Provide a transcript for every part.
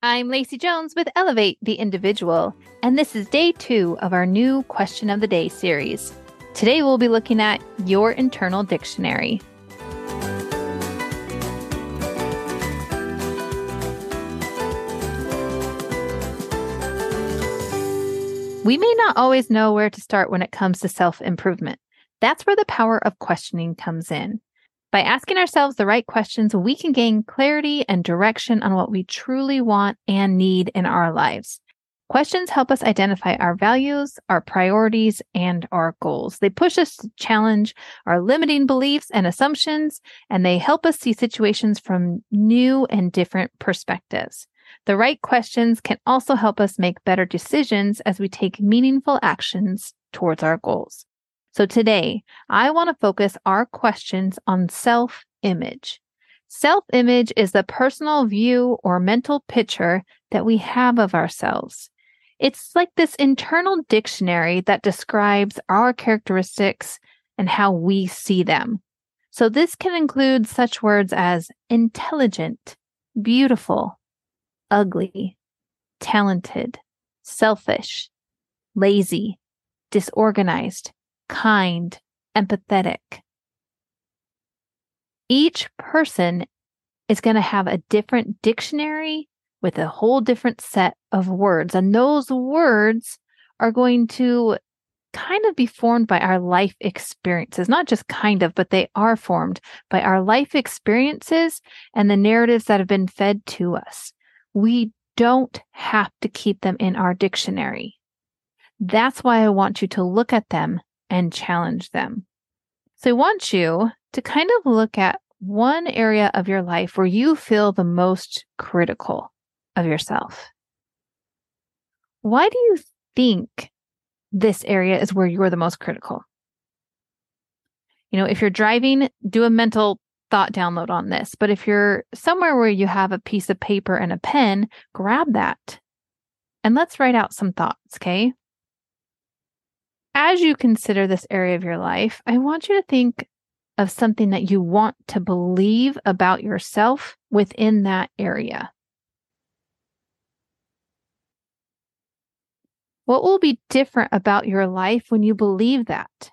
I'm Lacey Jones with Elevate the Individual, and this is day two of our new Question of the Day series. Today we'll be looking at your internal dictionary. We may not always know where to start when it comes to self improvement. That's where the power of questioning comes in. By asking ourselves the right questions, we can gain clarity and direction on what we truly want and need in our lives. Questions help us identify our values, our priorities, and our goals. They push us to challenge our limiting beliefs and assumptions, and they help us see situations from new and different perspectives. The right questions can also help us make better decisions as we take meaningful actions towards our goals. So today, I want to focus our questions on self image. Self image is the personal view or mental picture that we have of ourselves. It's like this internal dictionary that describes our characteristics and how we see them. So this can include such words as intelligent, beautiful, ugly, talented, selfish, lazy, disorganized, kind, empathetic. Each person is going to have a different dictionary with a whole different set of words. And those words are going to kind of be formed by our life experiences, not just kind of, but they are formed by our life experiences and the narratives that have been fed to us. We don't have to keep them in our dictionary. That's why I want you to look at them and challenge them. So I want you to kind of look at one area of your life where you feel the most critical of yourself. Why do you think this area is where you're the most critical? You know, if you're driving, do a mental thought download on this. But if you're somewhere where you have a piece of paper and a pen, grab that and let's write out some thoughts, okay? As you consider this area of your life, I want you to think of something that you want to believe about yourself within that area. What will be different about your life when you believe that?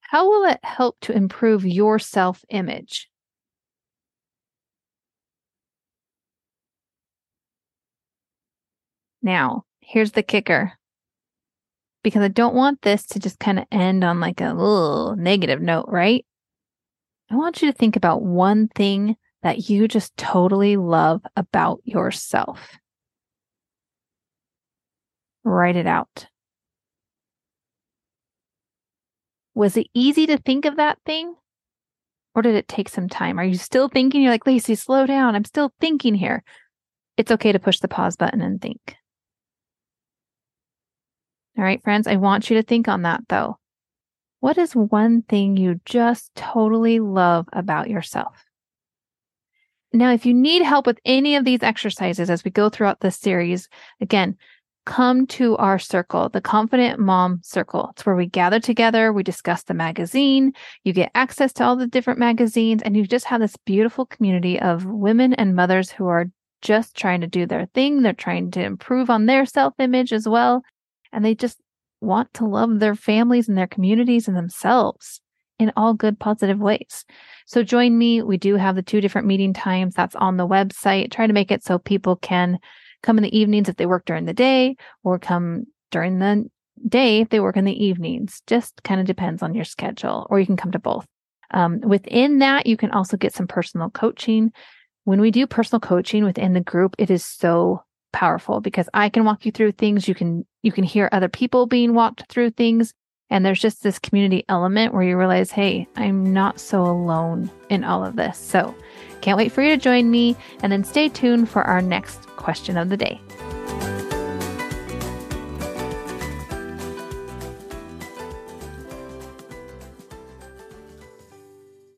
How will it help to improve your self image? Now, here's the kicker because I don't want this to just kind of end on like a little negative note, right? I want you to think about one thing that you just totally love about yourself. Write it out. Was it easy to think of that thing? Or did it take some time? Are you still thinking? You're like, Lacey, slow down. I'm still thinking here. It's okay to push the pause button and think. All right, friends, I want you to think on that though. What is one thing you just totally love about yourself? Now, if you need help with any of these exercises as we go throughout this series, again, come to our circle, the Confident Mom Circle. It's where we gather together, we discuss the magazine, you get access to all the different magazines, and you just have this beautiful community of women and mothers who are just trying to do their thing. They're trying to improve on their self image as well and they just want to love their families and their communities and themselves in all good, positive ways. So join me. We do have the two different meeting times that's on the website. Try to make it so people can come in the evenings if they work during the day or come during the day if they work in the evenings. Just kind of depends on your schedule, or you can come to both. Um, within that, you can also get some personal coaching. When we do personal coaching within the group, it is so powerful because I can walk you through things. You can you can hear other people being walked through things. And there's just this community element where you realize, hey, I'm not so alone in all of this. So can't wait for you to join me and then stay tuned for our next question of the day.